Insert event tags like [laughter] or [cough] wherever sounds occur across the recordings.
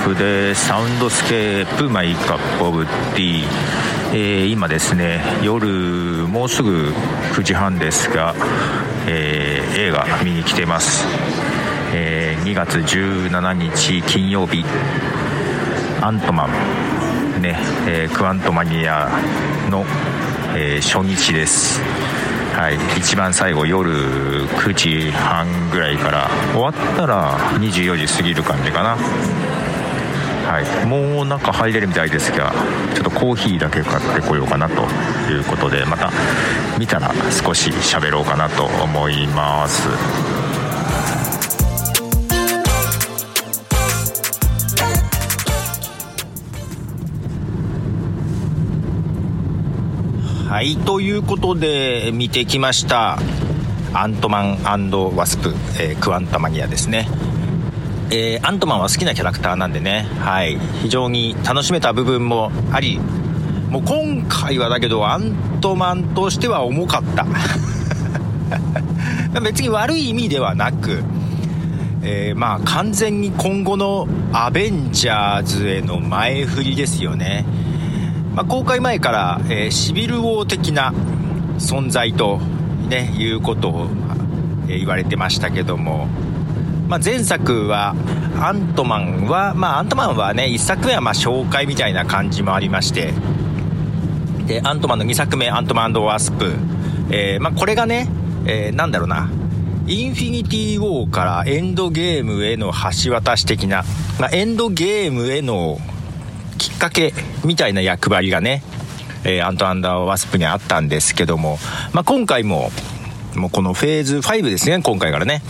フでサウンドスケープ my cup of tea、えー、今ですね夜もうすぐ9時半ですが、えー、映画見に来てます、えー、2月17日金曜日。アントマン。ね、えクワントマニアの、え初日です。はい、一番最後夜9時半ぐらいから。終わったら24時過ぎる感じかな。はい。もう中入れるみたいですがちょっとコーヒーだけ買ってこようかなということでまた見たら少し喋ろうかなと思います。はい、ということで見てきました。アントマンワスプ、えー、クワンタマニアですね、えー、アントマンは好きなキャラクターなんでね、はい、非常に楽しめた部分もありもう今回はだけどアントマンとしては重かった。[laughs] 別に悪い意味ではなくえー、まあ完全に今後のアベンジャーズへの前振りですよね。まあ、公開前から、えー、シビル王的な存在と、ね、いうことを、えー、言われてましたけども、まあ、前作はアントマンは、まあ、アントマンはね1作目はまあ紹介みたいな感じもありまして。でアントマンの2作目「アントマンワスプ」えーまあ、これがね、えー、なんだろうな。インフィニティ・ウォーからエンドゲームへの橋渡し的な、まあ、エンドゲームへのきっかけみたいな役割がね、えー、アント・アンダー・ワスプにあったんですけども、まあ、今回ももうこのフェーズ5ですね今回からね。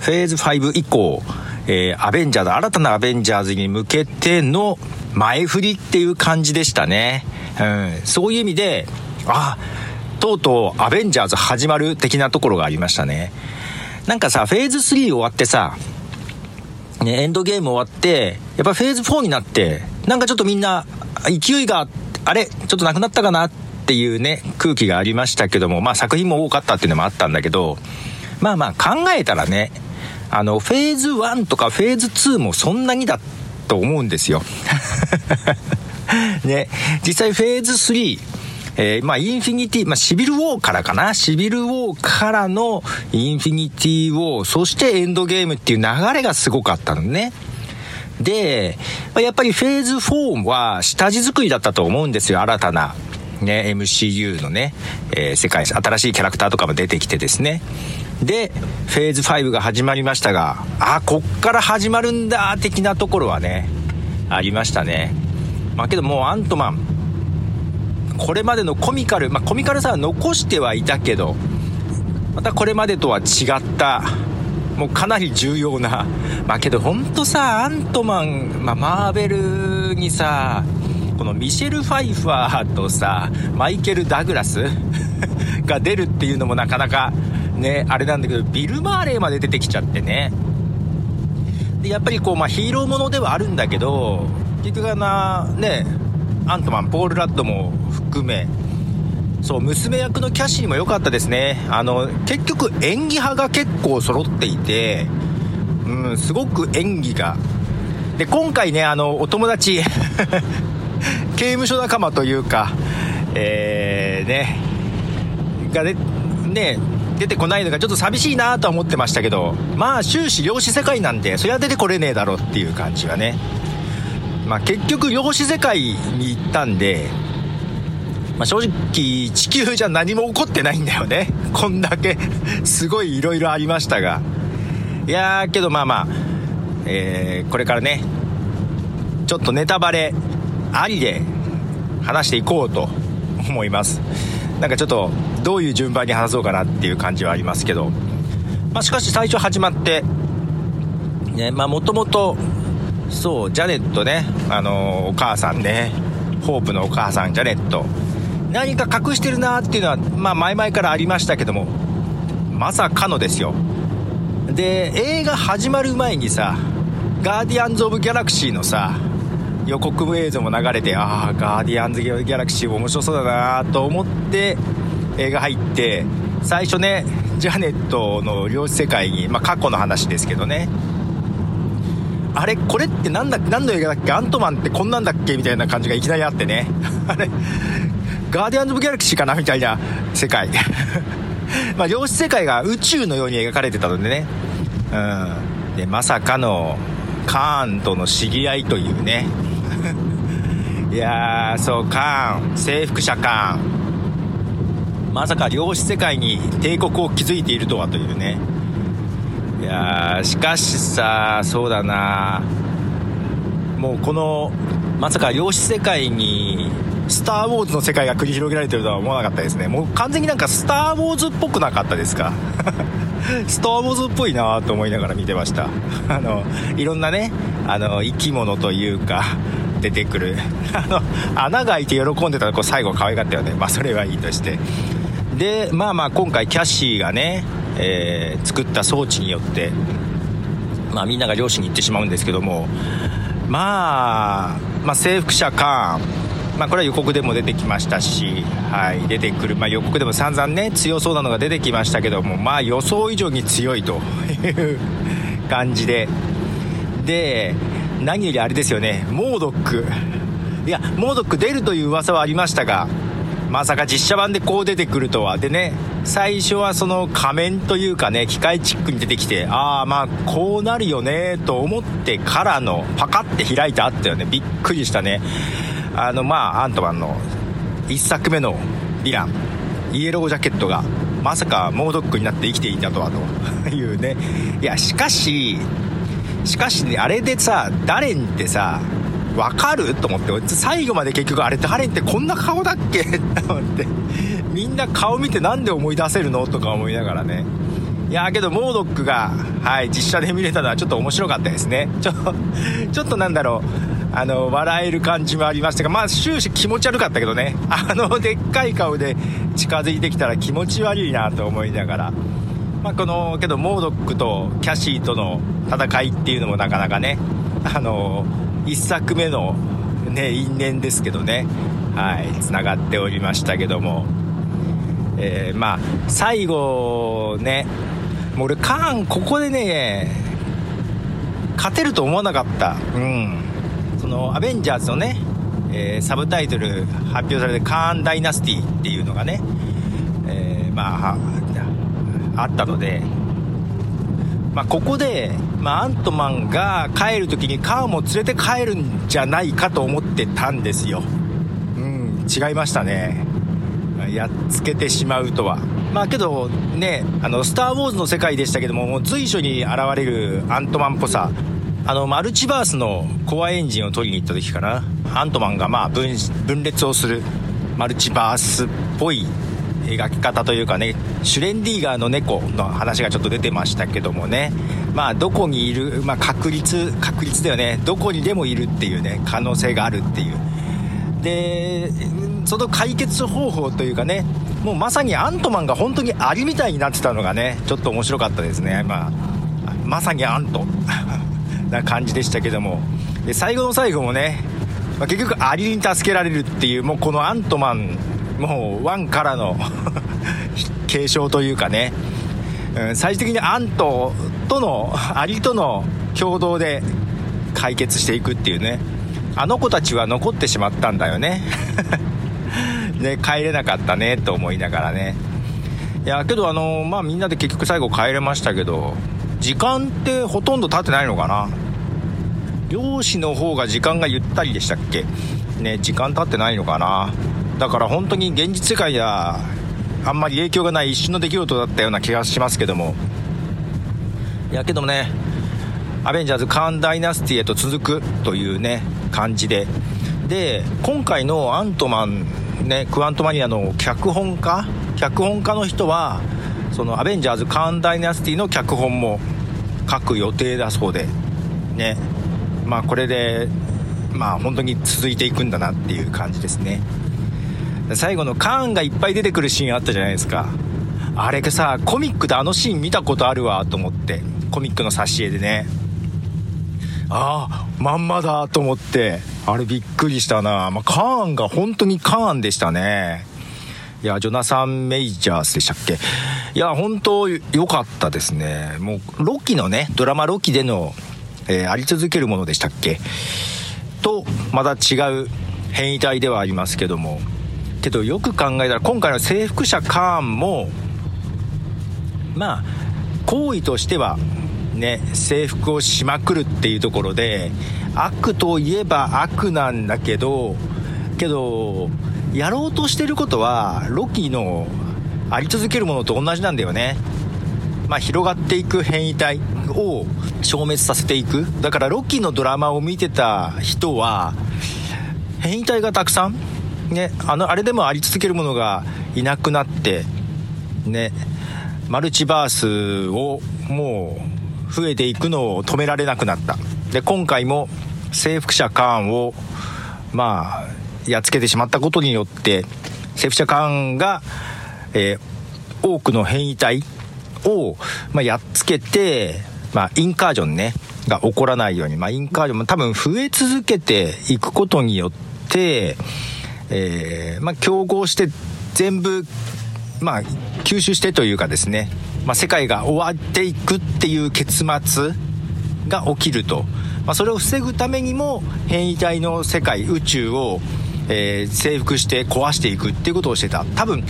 フェーズ5以降、えー、アベンジャーズ新たなアベンジャーズに向けての前振りっていう感じでしたね、うん、そういう意味であとうとうアベンジャーズ始まる的なところがありましたね。なんかさフェーズ3終わってさね、エンドゲーム終わって、やっぱフェーズ4になって、なんかちょっとみんな、勢いが、あれちょっとなくなったかなっっていうね、空気がありましたけども、まあ作品も多かったっていうのもあったんだけど、まあまあ考えたらね、あの、フェーズ1とかフェーズ2もそんなにだと思うんですよ。[laughs] ね、実際フェーズ3、えー、まあ、インフィニティ、まあ、シビルウォーからかな。シビルウォーからのインフィニティウォー、そしてエンドゲームっていう流れがすごかったのね。で、やっぱりフェーズ4は下地作りだったと思うんですよ。新たな、ね、MCU のね、えー、世界、新しいキャラクターとかも出てきてですね。で、フェーズ5が始まりましたが、あ、こっから始まるんだ、的なところはね、ありましたね。まあけどもうアントマン、これまでのコミカル、まあ、コミカルさは残してはいたけどまたこれまでとは違ったもうかなり重要なまあけどほんとさアントマン、まあ、マーベルにさこのミシェル・ファイファーとさマイケル・ダグラス [laughs] が出るっていうのもなかなかねあれなんだけどビル・マーレーまで出てきちゃってね。でやっぱりこう、まあ、ヒーローものではあるんだけど結局あなねアントマンポール・ラッドも含めそう娘役のキャシーも良かったですね。あの結局演技派が結構揃っていてうんすごく演技が。で今回ねあのお友達刑務所仲間というかえー、ねがねね出てこないのがちょっと寂しいなとは思ってましたけどまあ終始量子世界なんでそりゃ出てこれねえだろっていう感じはね。まあ、結局量子世界に行ったんで、まあ、正直地球じゃ何も起こってないんだよね。[laughs] こんだけすごい色々ありましたが。いやーけどまあまあ、えー、これからねちょっとネタバレありで話していこうと思います。なんかちょっとどういう順番に話そうかなっていう感じはありますけど、まあ、しかし最初始まってねまあもともとそうジャネットねあのお母さんねホープのお母さんジャネット。何か隠してるなっていうのはまあ前々からありましたけどもまさかのですよ。で映画始まる前にさガーディアンズ・オブ・ギャラクシーのさ予告映像も流れてああガーディアンズ・ギャラクシー面白そうだなと思って映画入って最初ねジャネットの量子世界に、まあ、過去の話ですけどね。あれこれって何だ何の映画だっけ？アントマンってこんなんだっけ？みたいな感じがいきなりあってね。[laughs] あれガーディアンズ・ギャラクシーかな？みたいな世界。[laughs] まあ量子世界が宇宙のように描かれてたのでね。うん。でまさかのカーンとの知り合いというね。いやーそうカーン征服者カーンまさか量子世界に帝国を築いているとはというね。いやしかしさそうだな。もうこのまさか量子世界にスター・ウォーズの世界が繰り広げられてるとは思わなかったですね。もう完全になんかスター・ウォーズっぽくなかったですか？[laughs] スター・ウォーズっぽいなと思いながら見てました。あのいろんなねあの生き物というか出てくる。[laughs] あの穴が開いて喜んでたらこう最後可愛かったよね。まあそれはいいとして。でまあまあ今回キャッシーがねえー、作った装置によって、まあ、みんなが漁師に行ってしまうんですけども、まあ、まあ征服者カーン、まあ、これは予告でも出てきましたし、はい、出てくる、まあ、予告でも散々ね強そうなのが出てきましたけども、まあ、予想以上に強いという感じで。で何よりあれですよね。モードック。いやモードック出るという噂はありましたがまさか実写版でこう出てくるとは。でね最初はその仮面というかね機械チックに出てきてああまあこうなるよねと思ってからのパカって開いてあったよね。びっくりしたね。あのまあアントマンの1作目のヴィラン。イエロージャケットがまさかモードックになって生きていたとはというね。いやしかししかしねあれでさダレンってさわかる？と思って。最後まで結局あれ誰ってこんな顔だっけ？[laughs] と思って。みんな顔見てなんで思い出せるの？とか思いながらね。いやーけどモードックが、はい、実写で見れたのはちょっと面白かったですね。[laughs] ちょちょっとなんだろう。あの笑える感じもありましたがまあ終始気持ち悪かったけどね。あのでっかい顔で近づいてきたら気持ち悪いなと思いながら。まあ、このけどモードックとキャシーとの戦いっていうのもなかなかねあの1作目のね因縁ですけどねはいつながっておりましたけども。えー、まあ最後ねもう俺カーンここでね勝てると思わなかった。うん。そのアベンジャーズのね、えー、サブタイトル発表されてカーンダイナスティっていうのがね、えー、まああったのでまあ、ここで、まあ、アントマンが帰る時にカーも連れて帰るんじゃないかと思ってたんですよ。うん違いましたね。やっつけてしまうとは。まあけどねあの「スター・ウォーズ」の世界でしたけどももう随所に現れるアントマンっぽさ。あのマルチバースのコアエンジンを取りに行った時かな。アントマンがまあ分分裂をする。マルチバースっぽい描き方というかねシュレンディーガーの猫の話がちょっと出てましたけどもね。まあどこにいる、まあ、確率確率だよね。どこにでもいるっていうね可能性があるっていう。でその解決方法というかねもうまさにアントマンが本当にアリみたいになってたのがねちょっと面白かったですね。まあまさにアント。[laughs] な感じでしたけども。で最後の最後もね、まあ、結局アリに助けられるっていうもうこのアントマンもうワンからの [laughs] 継承というかね、うん、最終的にアントとの [laughs] アリとの共同で解決していくっていうね。あの子たちは残ってしまったんだよね。で [laughs] 帰れなかったねと思いながらね。いやけどあのまあみんなで結局最後帰れましたけど時間ってほとんど経ってないのかな。漁師の方が時間がゆったりでしたっけ。ね時間経ってないのかな。だから本当に現実世界ではあんまり影響がない一瞬の出来事だったような気がしますけども。いやけどもねアベンジャーズカーンダイナスティへと続くというね感じで。で今回のアントマンねクアントマニアの脚本家脚本家の人はそのアベンジャーズカーンダイナスティの脚本も書く予定だそうでね。まあこれでまあ本当に続いていくんだなっていう感じですね。最後のカーンがいっぱい出てくるシーンあったじゃないですか。あれがさコミックであのシーン見たことあるわと思って。コミックの挿絵でね。ああまんまだと思って。あれびっくりしたな、まあ、カーンが本当にカーンでしたね。いやジョナサン・メイジャースでしたっけ？いや本当良かったですね。もうロキのねドラマロキでのえー、あり続けるものでしたっけ？とまた違う変異体ではありますけども。けどよく考えたら今回の征服者カーンもまあ行為としてはね征服をしまくるっていうところで悪といえば悪なんだけどけどやろうとしてることはロキのあり続けるものと同じなんだよね。まあ、広がっていく変異体を消滅させていく。だからロッキーのドラマを見てた人は変異体がたくさんねあのあれでもあり続けるものがいなくなってねマルチバースをもう増えていくのを止められなくなった。で今回も征服者カーンをまあやっつけてしまったことによって征服者カーンが、えー、多くの変異体を、まあ、やっつけて、まあ、インカージョンねが起こらないように、まあ、インカージョンも多分増え続けていくことによって、えー、まあ、競合して全部、まあ、吸収してというかですね、まあ、世界が終わっていくっていう結末が起きると、まあ、それを防ぐためにも変異体の世界宇宙を、えー、征服して壊していくっていうことをしてた。多分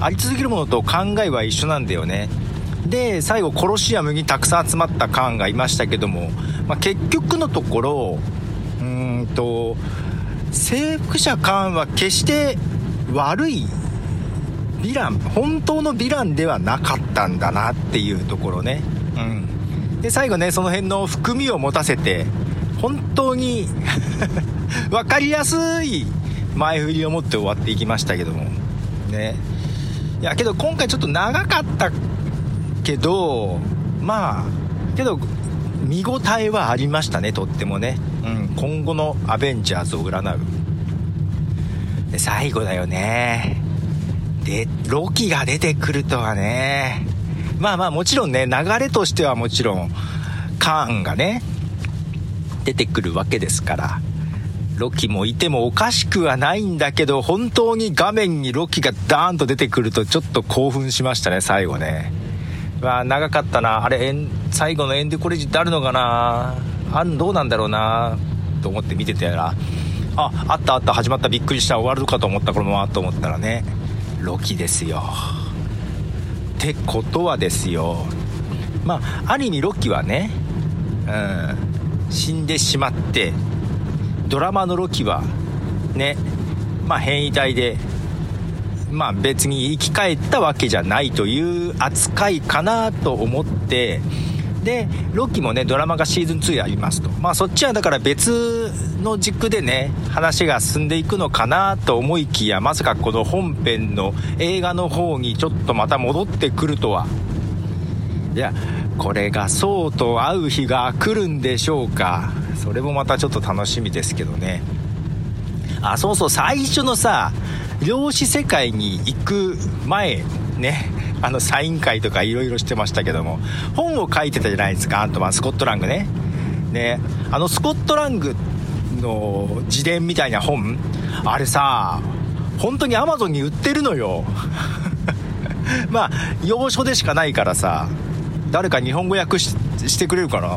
あり続けるものと考えは一緒なんだよね。で最後コロシアムにたくさん集まったカーンがいましたけども、まあ、結局のところうーんと征服者カーンは決して悪いヴィラン本当のヴィランではなかったんだなっていうところね。うん。で最後ねその辺の含みを持たせて本当に [laughs] 分かりやすい前振りを持って終わっていきましたけども。ね。いやけど今回ちょっと長かったけどまあけど見応えはありましたねとってもね、ん、今後のアベンジャーズを占う。最後だよね。でロキが出てくるとはね。まあまあもちろんね流れとしてはもちろんカーンがね出てくるわけですから。ロキもいてもおかしくはないんだけど本当に画面にロキがダーンと出てくるとちょっと興奮しましたね最後ね。わ長かったな。あれ最後のエンデコレジってあるのかな？あどうなんだろうなと思って見てたらああったあった始まったびっくりした終わるかと思ったこのままと思ったらねロキですよ。ってことはですよ。まあある意味ロキはねうん死んでしまってドラマのロキはねまあ変異体でまあ別に生き返ったわけじゃないという扱いかなと思ってでロッキーもねドラマがシーズン2ありますと。まあそっちはだから別の軸でね話が進んでいくのかなと思いきやまさかこの本編の映画の方にちょっとまた戻ってくるとは。いやこれがそうと会う日が来るんでしょうか。それもまたちょっと楽しみですけどね。あそうそう最初のさ量子世界に行く前ねあのサイン会とかいろいろしてましたけども本を書いてたじゃないですかアントマンスコットラングね。ねあのスコットラングの自伝みたいな本あれさ本当にアマゾンに売ってるのよ。[laughs] まあ要所でしかないからさ誰か日本語訳してくれるかな。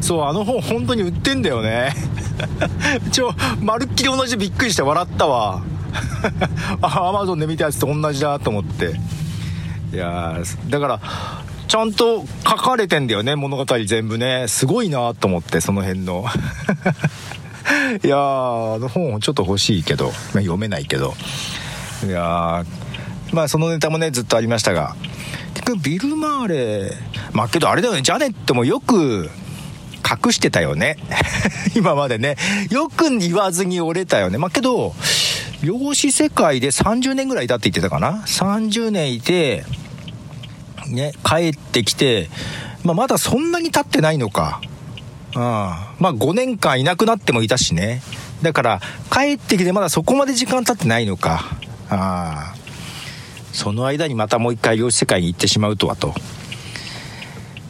そうあの本本当に売ってんだよね。[laughs] ちょまるっきり同じびっくりして笑ったわ。[laughs] アマゾンで見たやつと同じだと思って。いやだからちゃんと書かれてんだよね物語全部ね。すごいなと思ってその辺の。[laughs] いやあの本ちょっと欲しいけど、まあ、読めないけど。いやまあそのネタもねずっとありましたが。結局ビル・マーレまあけどあれだよねジャネットもよく隠してたよね。[laughs] 今までね。よく言わずに折れたよね。まあけど量子世界で30年ぐらいいたって言ってたかな。30年いてね帰ってきて、まあ、まだそんなに経ってないのか。うんまあ5年間いなくなってもいたしね。だから帰ってきてまだそこまで時間経ってないのか。あその間にまたもう一回量子世界に行ってしまうとはと。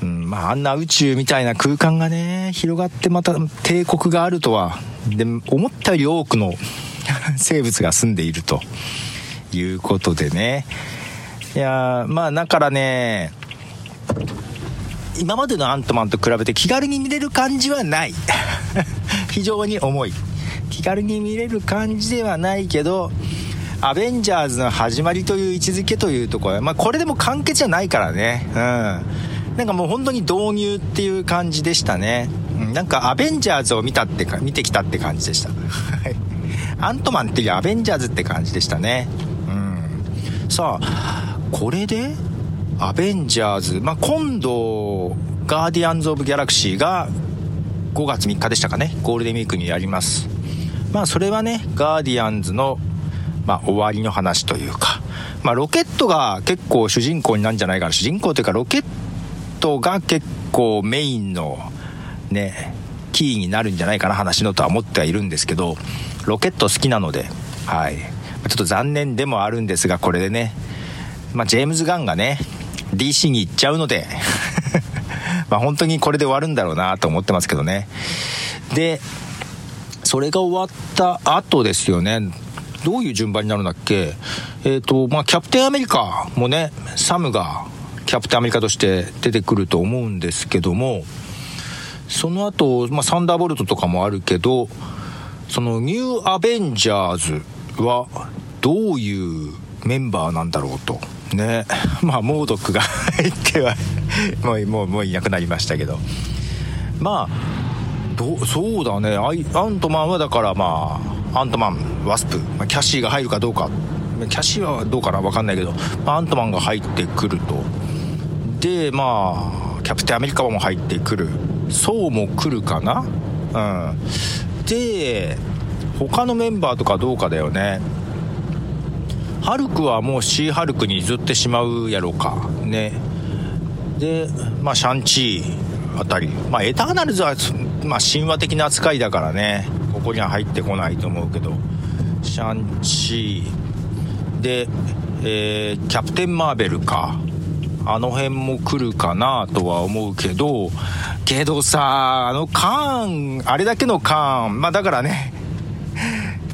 うん、まああんな宇宙みたいな空間がね広がってまた帝国があるとはで思ったより多くの [laughs] 生物が住んでいるということでね。いやまあだからね今までのアントマンと比べて気軽に見れる感じはない。[laughs] 非常に重い。気軽に見れる感じではないけどアベンジャーズの始まりという位置づけというところ。まあこれでも完結じゃないからね。うん。なんかもう本当に導入っていう感じでしたね、うん、なんかアベンジャーズを見たってか見てきたって感じでした。アントマンっていうアベンジャーズって感じでしたね。うん。さあこれで？アベンジャーズ、まあ、今度ガーディアンズ・オブ・ギャラクシーが5月3日でしたかね。ゴールデンウィークにやります。まあそれはねガーディアンズのまあ、終わりの話というか、まあ、ロケットが結構主人公になるんじゃないかな。主人公というかロケットが結構メインのねキーになるんじゃないかな。話のとは思ってはいるんですけどロケット好きなのではい。ちょっと残念でもあるんですがこれでね、まあ、ジェームズ・ガンがね DC に行っちゃうので [laughs] まあ本当にこれで終わるんだろうなと思ってますけどね。でそれが終わった後ですよね。どういう順番になるんだっけ？えっ、ー、と、まあ、キャプテンアメリカもね、サムがキャプテンアメリカとして出てくると思うんですけども、その後、まあ、サンダーボルトとかもあるけど、そのニューアベンジャーズはどういうメンバーなんだろうと。ね。[laughs] まあ、モードックが入ってはもう、もう、もういなくなりましたけど。まあ、どそうだね。アントマンはだからまあアントマンワスプ、ま、キャシーが入るかどうか。キャシーはどうかな分かんないけど、まあ、アントマンが入ってくると。でまあキャプテンアメリカも入ってくる。そうも来るかな。うん。で他のメンバーとかどうかだよね。ハルクはもうシーハルクに譲ってしまうやろうか。ね。でまあシャンチーあたり。まあエターナルズはまあ、神話的な扱いだからね。ここには入ってこないと思うけど。シャンチー。で、えー、キャプテン・マーベルか。あの辺も来るかなとは思うけど。けどさあのカーンあれだけのカーン。まあだからね。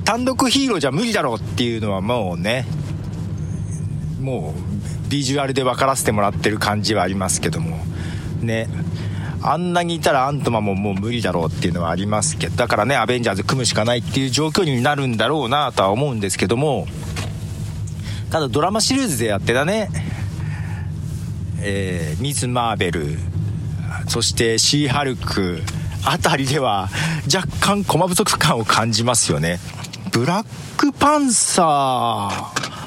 単独ヒーローじゃ無理だろうっていうのはもうね。もうビジュアルで分からせてもらってる感じはありますけども。ね。あんなにいたらアントマンももう無理だろうっていうのはありますけど。だからねアベンジャーズ組むしかないっていう状況になるんだろうなとは思うんですけども。ただドラマシリーズでやってたね。えー、ミズ・マーベル。そしてシー・ハルク。あたりでは若干駒不足感を感じますよね。ブラックパンサー。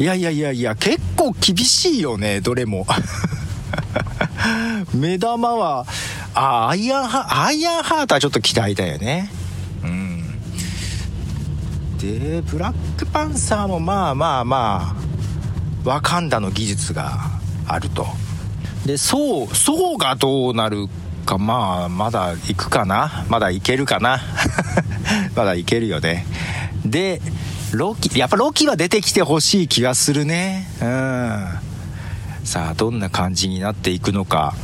いやいやいやいや結構厳しいよねどれも [laughs] 目玉は、あ、アイアンハ、アイアンハートはちょっと期待だよね。うん。で、ブラックパンサーもまあまあまあ、ワカンダの技術があると。で、そう、そうがどうなるか、まあ、まだ行くかなまだいけるかな [laughs] まだいけるよね。で、ロキ、やっぱロキは出てきてほしい気がするね。うん。さあどんな感じになっていくのか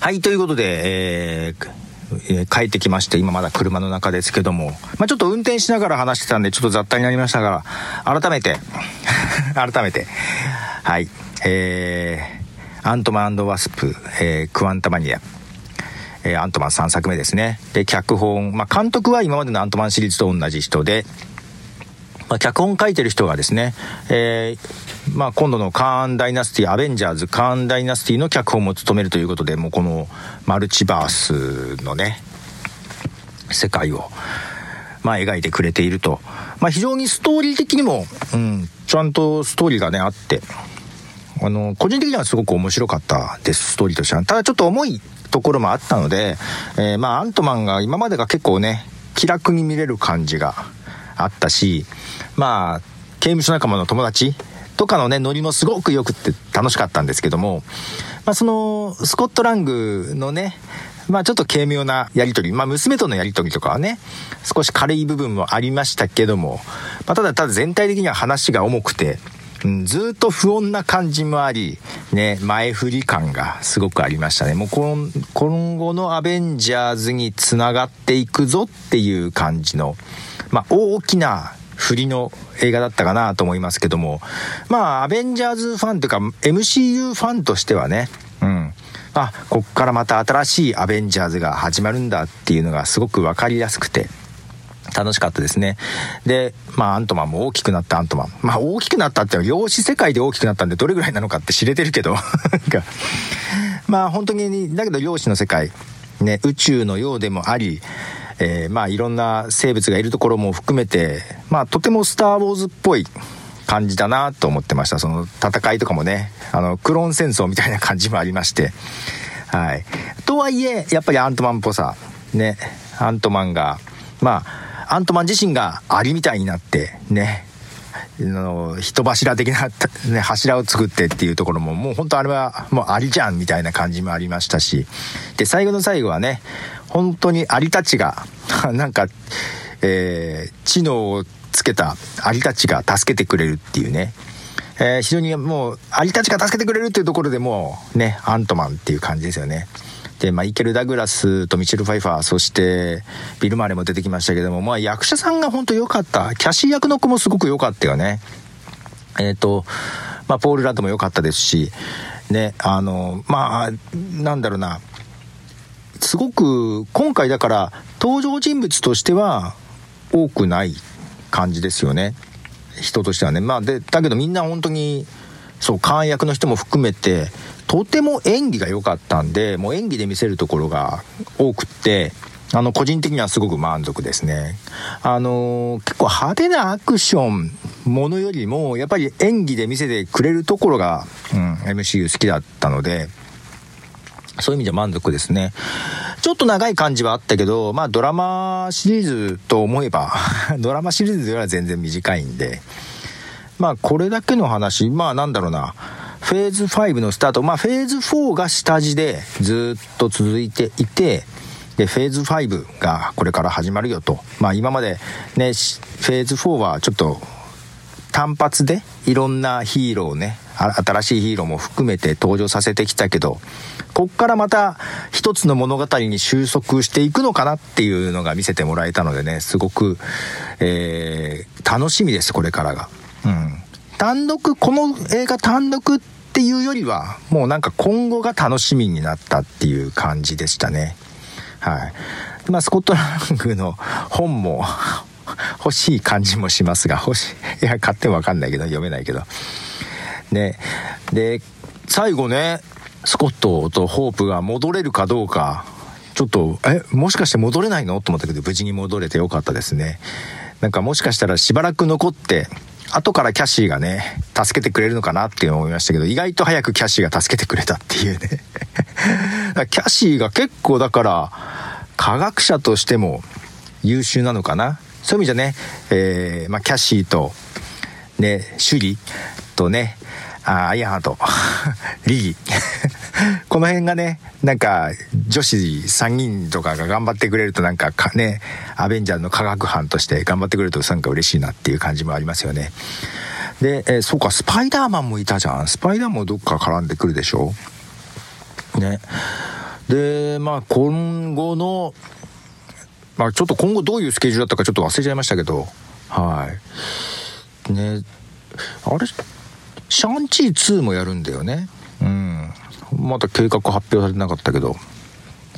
はいということで、えーえ、帰ってきまして、今まだ車の中ですけども、まあ、ちょっと運転しながら話してたんで、ちょっと雑多になりましたが、改めて [laughs] 改めて、はい、えー、アントマンワスプ、えー、クワンタマニア、えー、アントマン3作目ですね。で、脚本、まあ、監督は今までのアントマンシリーズと同じ人で、まあ、脚本書いてる人がですね、えー、まあ、今度のカーンダイナスティ、アベンジャーズカーンダイナスティの脚本も務めるということで、もうこのマルチバースのね、世界を、まあ、描いてくれていると。まあ、非常にストーリー的にも、うん、ちゃんとストーリーがね、あって、あの、個人的にはすごく面白かったです、ストーリーとしては。ただちょっと重いところもあったので、えー、まあアントマンが今までが結構ね気楽に見れる感じがあったしまあ刑務所仲間の友達とかのねノリもすごくよくって楽しかったんですけども、まあ、そのスコットラングのねまあちょっと軽妙なやりとり、まあ娘とのやりとりとかはね、少し軽い部分もありましたけども、まあただただ全体的には話が重くて、うん、ずっと不穏な感じもあり、ね、前振り感がすごくありましたね。もうこ今後のアベンジャーズにつながっていくぞっていう感じの、まあ、大きな振りの映画だったかなと思いますけども、まあ、アベンジャーズファンというか、MCU ファンとしてはね、うん。あ、こっからまた新しいアベンジャーズが始まるんだっていうのがすごくわかりやすくて、楽しかったですね。で、まあ、アントマンも大きくなったアントマン。まあ、大きくなったっては量子世界で大きくなったんで、どれぐらいなのかって知れてるけど、[laughs] まあ、本当に、だけど量子の世界、ね、宇宙のようでもあり、えー、まあ、いろんな生物がいるところも含めて、まあ、とてもスター・ウォーズっぽい感じだなと思ってました。その戦いとかもね、あの、クローン戦争みたいな感じもありまして、はい。とはいえ、やっぱりアントマンっぽさ、ね、アントマンが、まあ、アントマン自身がアリみたいになってね。あの人柱的な、ね、柱を作ってっていうところももう本当あれはもうアリじゃんみたいな感じもありましたし。で最後の最後はね本当にアリたちが [laughs] なんか、えー、知能をつけたアリたちが助けてくれるっていうね。えー、非常にもうアリたちが助けてくれるっていうところでもうねアントマンっていう感じですよね。で、マイケル・ダグラスとミシェル・ファイファー、そしてビル・マーレも出てきましたけども、まあ役者さんが本当良かった。キャシー役の子もすごく良かったよね。えっ、ー、と、まあポール・ラッドも良かったですし、ね、あの、まあ、なんだろうな、すごく今回だから登場人物としては多くない感じですよね。人としてはね。まあで、だけどみんな本当に、そう、監役の人も含めて、とても演技が良かったんで、もう演技で見せるところが多くって、あの、個人的にはすごく満足ですね。あのー、結構派手なアクションものよりも、やっぱり演技で見せてくれるところが、うん、MCU 好きだったので、そういう意味では満足ですね。ちょっと長い感じはあったけど、まあドラマシリーズと思えば、[laughs] ドラマシリーズよりは全然短いんで、まあこれだけの話、まあなんだろうな、フェーズ5のスタート、まあフェーズ4が下地でずっと続いていて、で、フェーズ5がこれから始まるよと。まあ今までね、フェーズ4はちょっと単発でいろんなヒーローね、新しいヒーローも含めて登場させてきたけど、こっからまた一つの物語に収束していくのかなっていうのが見せてもらえたのでね、すごく、えー、楽しみです、これからが。うん。単独、この映画単独っていうよりは、もうなんか今後が楽しみになったっていう感じでしたね。はい。まあ、スコットラングの本も欲しい感じもしますが、欲しい。いや、買ってもわかんないけど、読めないけど。ね。で、最後ね、スコットとホープが戻れるかどうか、ちょっと、え、もしかして戻れないの？と思ったけど、無事に戻れてよかったですね。なんかもしかしたらしばらく残って、後からキャシーがね、助けてくれるのかなって思いましたけど、意外と早くキャシーが助けてくれたっていうね。[laughs] キャシーが結構だから、科学者としても優秀なのかな。そういう意味じゃね、えー、まあ、キャシーと、ね、シュリとね、あアイアンハート、リ [laughs] リー。[laughs] この辺がね、なんか、女子3人とかが頑張ってくれるとなんかかね、アベンジャーの科学班として頑張ってくれるとなんか嬉しいなっていう感じもありますよね。で、えー、そうか、スパイダーマンもいたじゃん。スパイダーマンもどっか絡んでくるでしょ？ね。で、まあ今後の、まあちょっと今後どういうスケジュールだったかちょっと忘れちゃいましたけど、はい。ね、あれ？シャンチー2もやるんだよね。うん。まだ計画発表されてなかったけど。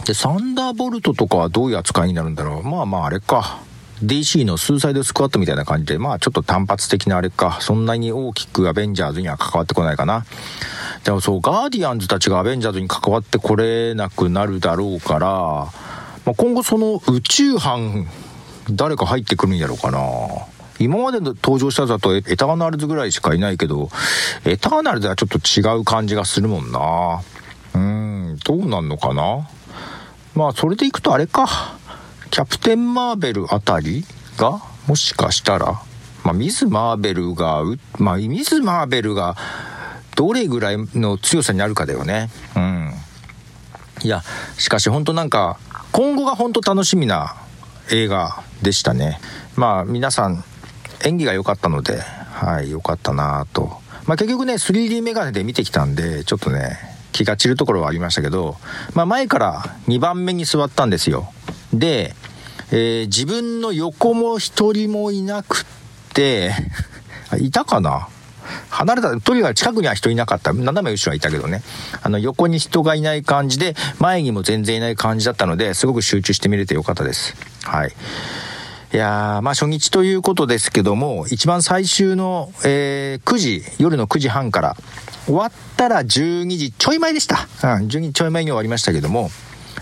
で、サンダーボルトとかはどういう扱いになるんだろう。まあまああれか。DC のスーサイドスクワットみたいな感じで、まあちょっと単発的なあれか。そんなに大きくアベンジャーズには関わってこないかな。でもそう、ガーディアンズたちがアベンジャーズに関わってこれなくなるだろうから、まあ、今後その宇宙班、誰か入ってくるんやろうかな。今までの登場しただとエターナルズぐらいしかいないけど、エターナルズはちょっと違う感じがするもんな。うん、どうなんのかな？まあ、それでいくとあれか。キャプテン・マーベルあたりが、もしかしたら、まあ、ミズ・マーベルが、まあ、ミズ・マーベルが、どれぐらいの強さになるかだよね。うん。いや、しかし本当なんか、今後が本当楽しみな映画でしたね。まあ皆さん演技が良かったので、はい、良かったなと。まあ、結局ね、3D メガネで見てきたんで、ちょっとね、気が散るところはありましたけど、まあ、前から2番目に座ったんですよ。で、えー、自分の横も一人もいなくって、いたかな？離れた、とにかく近くには人いなかった。斜め後ろはいたけどね。あの、横に人がいない感じで、前にも全然いない感じだったので、すごく集中して見れてよかったです。はい。いやまあ初日ということですけども、一番最終の、えー、9時、夜の9時半から、終わったら12時ちょい前でした。うん、12時ちょい前に終わりましたけども、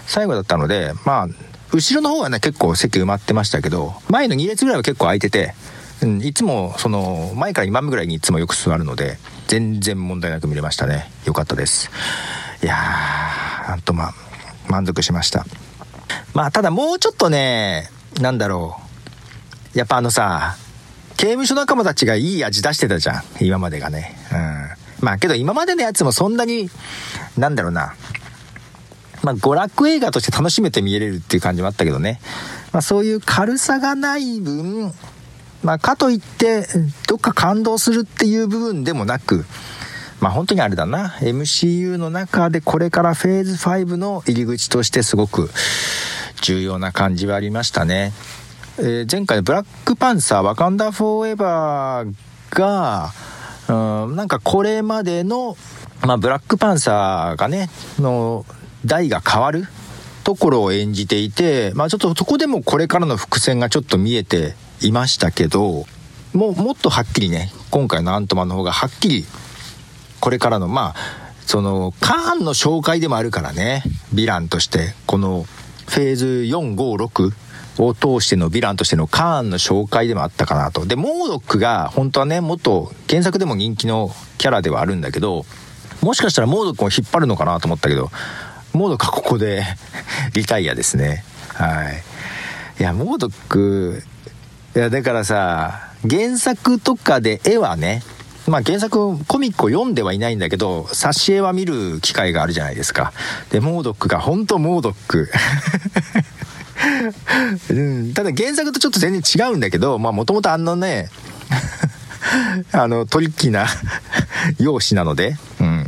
最後だったので、まあ、後ろの方はね、結構席埋まってましたけど、前の2列ぐらいは結構空いてて、うん、いつも、その、前から2番目ぐらいにいつもよく座るので、全然問題なく見れましたね。よかったです。いやー、なんとまあ、満足しました。まあ、ただもうちょっとね、なんだろう。やっぱあのさ、刑務所仲間たちがいい味出してたじゃん。今までがね。うん。まあけど今までのやつもそんなに、なんだろうな。まあ娯楽映画として楽しめて見れるっていう感じもあったけどね。まあそういう軽さがない分、まあ、かといって、どっか感動するっていう部分でもなく、まあ本当にあれだな、MCU の中でこれからフェーズ5の入り口としてすごく重要な感じはありましたね。えー、前回のブラックパンサー、ワカンダフォーエバーが、うん、なんかこれまでの、まあブラックパンサーがね、の代が変わるところを演じていて、まあちょっとそこでもこれからの伏線がちょっと見えていましたけど、もうもっとはっきりね、今回のアントマンの方がはっきり、これからの、まあ、その、カーンの紹介でもあるからね、ヴィランとして、このフェーズ4、5、6、を通してのヴィランとしてのカーンの紹介でもあったかなと。で、モードックが本当はね、もっと原作でも人気のキャラではあるんだけど、もしかしたらモードックを引っ張るのかなと思ったけど、モードックはここで [laughs] リタイアですね。はい。いや、モードック、いや、だからさ、原作とかで絵はね、まあ原作、コミックを読んではいないんだけど、挿絵は見る機会があるじゃないですか。で、モードックが、本当モードック。うん、ただ原作とちょっと全然違うんだけど、まあもともとあのね、[laughs] あの、トリッキーな [laughs] 容姿なので、うん。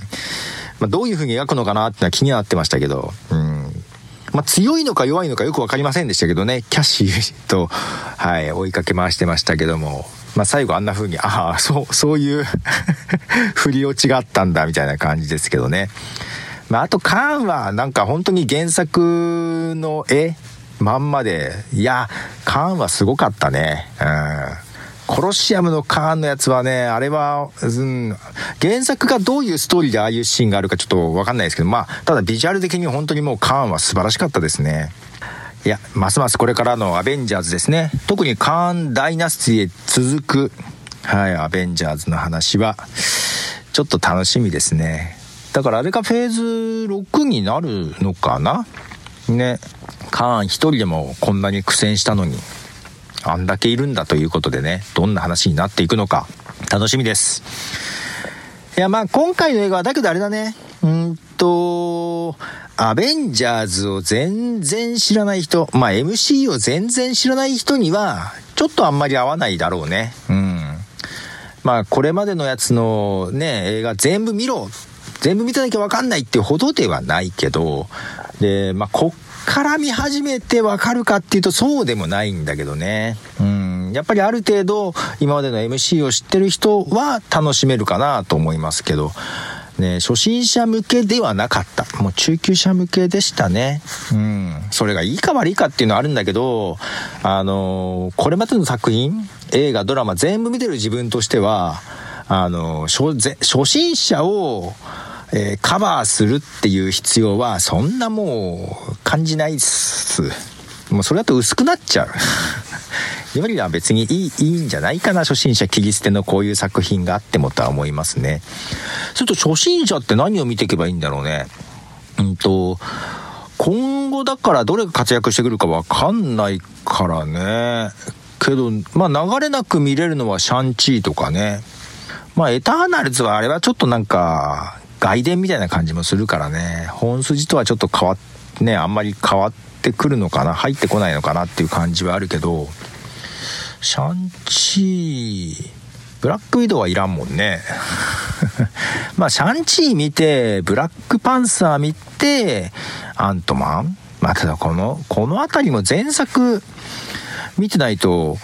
まあ、どういう風に描くのかなってのは気になってましたけど、うん。まあ、強いのか弱いのかよく分かりませんでしたけどね、キャッシーと、はい、追いかけ回してましたけども、まあ、最後あんな風に、ああ、そう、そういう [laughs] 振り落ちがあったんだ、みたいな感じですけどね。まあ、あと、カーンは、なんか本当に原作の絵、まんまで、いや、カーンはすごかったね。うん。コロシアムのカーンのやつはね、あれは、うん、原作がどういうストーリーでああいうシーンがあるかちょっとわかんないですけど、まあ、ただビジュアル的に本当にもうカーンは素晴らしかったですね。いや、ますますこれからのアベンジャーズですね。特にカーンダイナスティへ続く、はい、アベンジャーズの話は、ちょっと楽しみですね。だからあれがフェーズ6になるのかな？ね。カーン一人でもこんなに苦戦したのに、あんだけいるんだということでね、どんな話になっていくのか、楽しみです。いや、まあ今回の映画は、だけどあれだね、うんと、アベンジャーズを全然知らない人、まあ MC を全然知らない人には、ちょっとあんまり合わないだろうね。うん。まあこれまでのやつのね、映画全部見ろ全部見てなきゃわかんないってほどではないけど、で、まあこっから見始めてわかるかっていうとそうでもないんだけどね。うん。やっぱりある程度今までの MC を知ってる人は楽しめるかなと思いますけど、ね、初心者向けではなかった。もう中級者向けでしたね。うん。それがいいか悪いかっていうのはあるんだけど、あのー、これまでの作品、映画、ドラマ全部見てる自分としては、あのー、初心者を、えー、カバーするっていう必要はそんなもう感じないっす。もうそれだと薄くなっちゃう。[laughs] よりは別にいいいいんじゃないかな初心者切り捨てのこういう作品があってもとは思いますね。すると初心者って何を見ていけばいいんだろうね。うんと、今後だからどれが活躍してくるかわかんないからね。けど、まあ流れなく見れるのはシャンチーとかね。まあエターナルズはあれはちょっとなんか、外伝みたいな感じもするからね、本筋とはちょっと変わっ、ね、あんまり変わってくるのかな、入ってこないのかなっていう感じはあるけど、シャンチー、ブラックウィドウはいらんもんね。[laughs] まあ、シャンチー見て、ブラックパンサー見て、アントマンまあ、ただこの、この辺りも前作見てないと、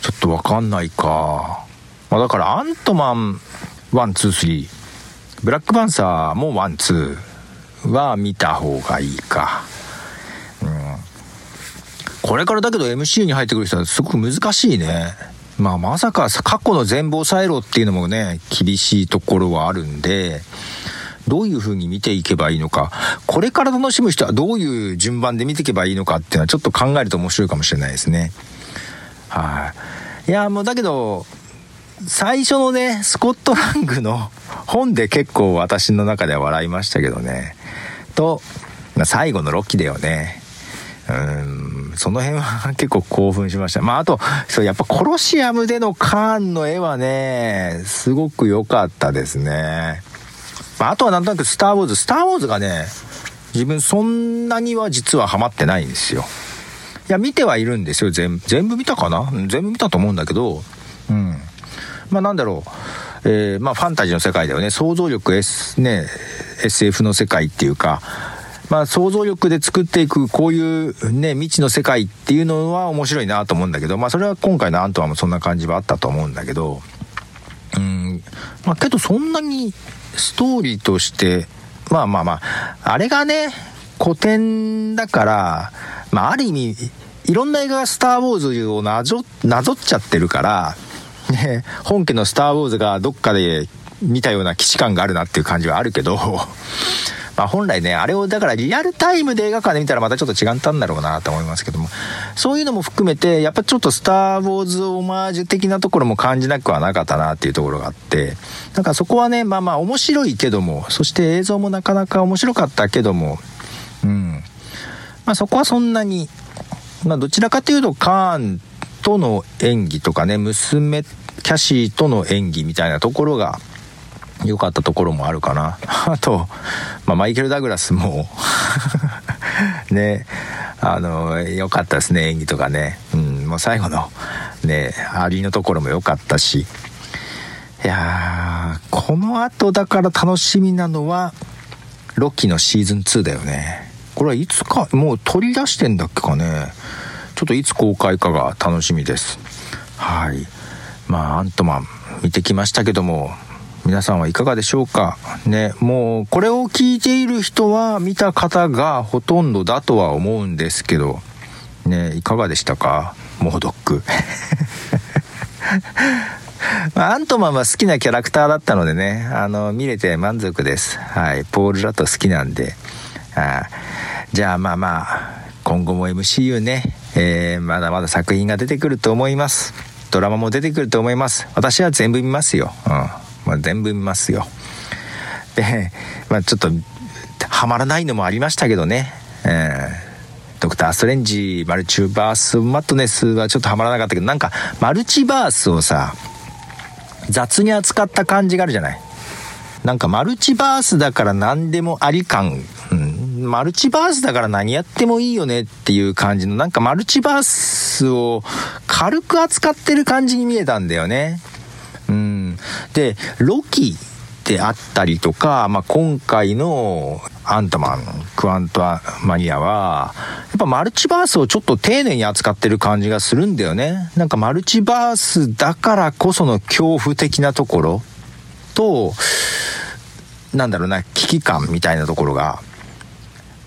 ちょっとわかんないか。まあ、だからアントマン1、2、3。ブラックパンサーも1、2は見た方がいいか。うん。これからだけど MCU に入ってくる人はすごく難しいね。まあまさか過去の全貌を抑えろっていうのもね、厳しいところはあるんで、どういう風に見ていけばいいのか、これから楽しむ人はどういう順番で見ていけばいいのかっていうのはちょっと考えると面白いかもしれないですね。はい、いや、もうだけど、最初のね、スコットラングの本で結構私の中では笑いましたけどね。と、最後のロッキーだよね。うーん、その辺は結構興奮しました。まあ、あと、そう、やっぱコロシアムでのカーンの絵はね、すごく良かったですね。まあ、あとはなんとなくスターウォーズ。スターウォーズがね、自分そんなには実はハマってないんですよ。いや、見てはいるんですよ。全部全部見たかな？全部見たと思うんだけど、うん。まあなんだろう。えー、まあファンタジーの世界だよね。想像力 S、ね、SF の世界っていうか、まあ想像力で作っていくこういうね、未知の世界っていうのは面白いなと思うんだけど、まあそれは今回のアントワンもそんな感じはあったと思うんだけど、うん、まあけどそんなにストーリーとして、まあまあまあ、あれがね、古典だから、まあある意味、いろんな映画がスター・ウォーズをなぞなぞっちゃってるから、ね、本家のスター・ウォーズがどっかで見たような既視感があるなっていう感じはあるけど、[laughs] まあ、本来ね、あれをだからリアルタイムで映画館で見たらまたちょっと違ったんだろうなと思いますけども、そういうのも含めて、やっぱちょっとスター・ウォーズオマージュ的なところも感じなくはなかったなっていうところがあって、なんかそこはね、まあまあ面白いけども、そして映像もなかなか面白かったけども、うん。まあそこはそんなに、まあどちらかというとカーンとの演技とかね、娘、キャシーとの演技みたいなところが、良かったところもあるかな。[laughs] あと、まあ、マイケル・ダグラスも [laughs] ね、あの、良かったですね、演技とかね。うん、もう最後の、ね、アリのところも良かったし。いやー、この後だから楽しみなのは、ロッキーのシーズン2だよね。これはいつか、もう取り出してんだっけかね。ちょっといつ公開かが楽しみです。はい。まあ、アントマン見てきましたけども、皆さんはいかがでしょうか？ね、もうこれを聞いている人は見た方がほとんどだとは思うんですけど、ね、いかがでしたか？モードック。アントマンは好きなキャラクターだったのでね、あの、見れて満足です。はい。ポール・ラット好きなんで。あじゃあまあまあ、今後も MCU ね、えー、まだまだ作品が出てくると思います。ドラマも出てくると思います。私は全部見ますよ。うん。まあ、全部見ますよ。で、まあ、ちょっと、はまらないのもありましたけどね。えー、ドクター・ストレンジ、マルチバース・マットネスはちょっとはまらなかったけど、なんか、マルチバースをさ、雑に扱った感じがあるじゃない。なんかマルチバースだから何でもあり感、うん、マルチバースだから何やってもいいよねっていう感じの、なんかマルチバースを軽く扱ってる感じに見えたんだよね。うん。で、ロキであったりとか、まあ、今回のアントマン、クアントマニアは、やっぱマルチバースをちょっと丁寧に扱ってる感じがするんだよね。なんかマルチバースだからこその恐怖的なところと、なんだろうな、危機感みたいなところが。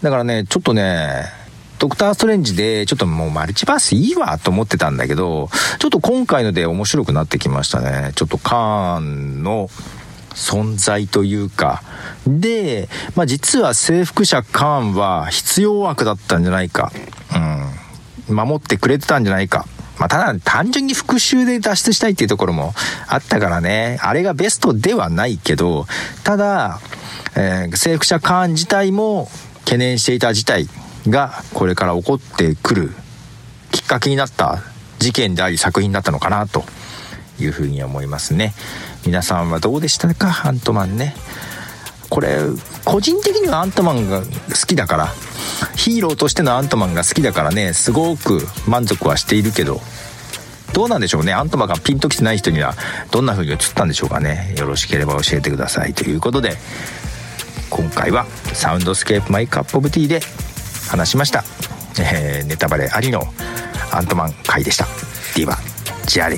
だからね、ちょっとね、ドクター・ストレンジで、ちょっともうマルチバースいいわと思ってたんだけど、ちょっと今回ので面白くなってきましたね。ちょっとカーンの存在というか。で、まあ実は征服者カーンは必要枠だったんじゃないか。うん。守ってくれてたんじゃないか。まあ、ただ単純に復讐で脱出したいっていうところもあったからね、あれがベストではないけど、ただ、えー、征服者カーン自体も懸念していた事態がこれから起こってくるきっかけになった事件であり作品だったのかなというふうに思いますね。皆さんはどうでしたか？アントマンね。これ個人的にはアントマンが好きだから。ヒーローとしてのアントマンが好きだからね。すごく満足はしているけど。どうなんでしょうね？アントマンがピンときてない人にはどんな風に映ったんでしょうかね？よろしければ教えてください。ということで今回はサウンドスケープ my cup of tea で話しました、えー、ネタバレありのアントマン回でした。ではじゃあね。